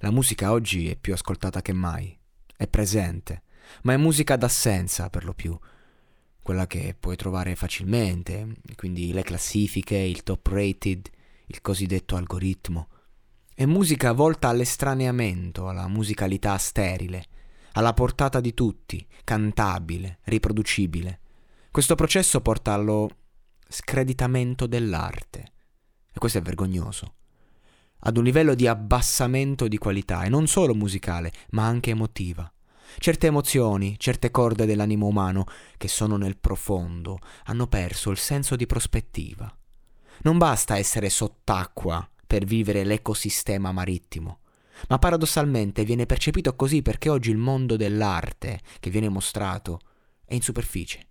La musica oggi è più ascoltata che mai, è presente, ma è musica d'assenza per lo più, quella che puoi trovare facilmente, quindi le classifiche, il top rated, il cosiddetto algoritmo. È musica volta all'estraneamento, alla musicalità sterile, alla portata di tutti, cantabile, riproducibile. Questo processo porta allo screditamento dell'arte. E questo è vergognoso ad un livello di abbassamento di qualità, e non solo musicale, ma anche emotiva. Certe emozioni, certe corde dell'animo umano, che sono nel profondo, hanno perso il senso di prospettiva. Non basta essere sott'acqua per vivere l'ecosistema marittimo, ma paradossalmente viene percepito così perché oggi il mondo dell'arte che viene mostrato è in superficie.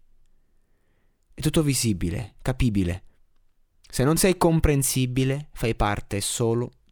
È tutto visibile, capibile. Se non sei comprensibile, fai parte solo